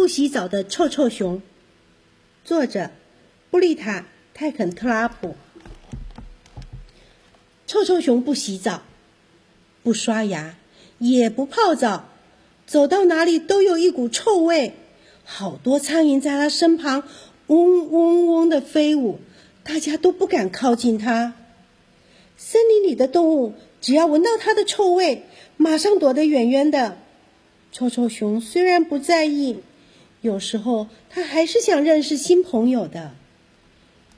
不洗澡的臭臭熊，作者布丽塔·泰肯特拉普。臭臭熊不洗澡，不刷牙，也不泡澡，走到哪里都有一股臭味。好多苍蝇在它身旁嗡嗡嗡的飞舞，大家都不敢靠近它。森林里的动物只要闻到它的臭味，马上躲得远远的。臭臭熊虽然不在意，有时候他还是想认识新朋友的。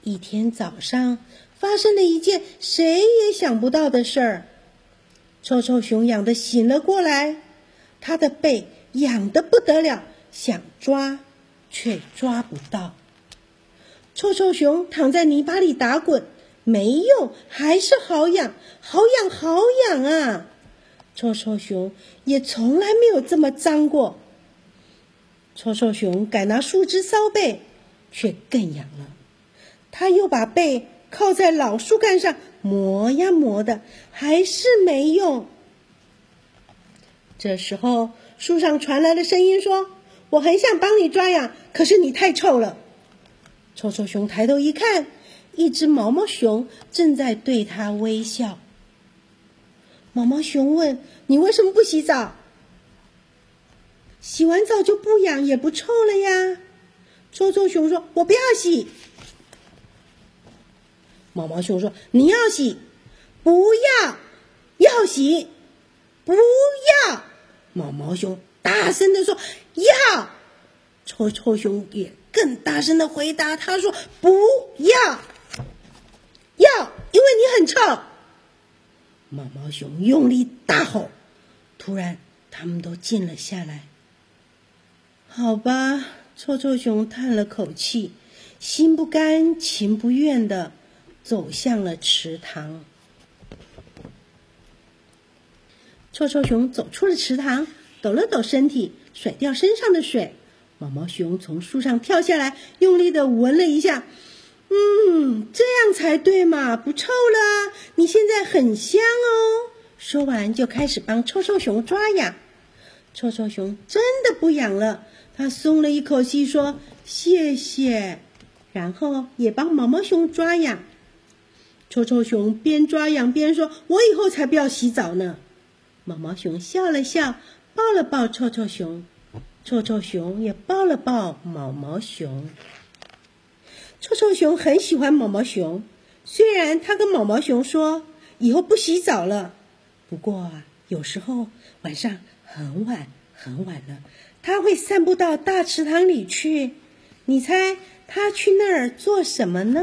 一天早上，发生了一件谁也想不到的事儿。臭臭熊痒的醒了过来，它的背痒的不得了，想抓，却抓不到。臭臭熊躺在泥巴里打滚，没用，还是好痒，好痒，好痒啊！臭臭熊也从来没有这么脏过。臭臭熊改拿树枝搔背，却更痒了。他又把背靠在老树干上磨呀磨的，还是没用。这时候，树上传来了声音说：“我很想帮你抓痒，可是你太臭了。”臭臭熊抬头一看，一只毛毛熊正在对他微笑。毛毛熊问：“你为什么不洗澡？洗完澡就不痒也不臭了呀？”臭臭熊说：“我不要洗。”毛毛熊说：“你要洗，不要，要洗，不要。”毛毛熊大声的说：“要。”臭臭熊也更大声的回答：“他说不要，要，因为你很臭。”毛毛熊用力大吼，突然，他们都静了下来。好吧，臭臭熊叹了口气，心不甘情不愿的走向了池塘。臭臭熊走出了池塘，抖了抖身体，甩掉身上的水。毛毛熊从树上跳下来，用力的闻了一下。嗯，这样才对嘛，不臭了。你现在很香哦。说完就开始帮臭臭熊抓痒。臭臭熊真的不痒了，他松了一口气，说谢谢，然后也帮毛毛熊抓痒。臭臭熊边抓痒边说：“我以后才不要洗澡呢。”毛毛熊笑了笑，抱了抱臭臭熊，臭臭熊也抱了抱毛毛熊。臭臭熊很喜欢毛毛熊，虽然他跟毛毛熊说以后不洗澡了，不过有时候晚上很晚很晚了，他会散步到大池塘里去。你猜他去那儿做什么呢？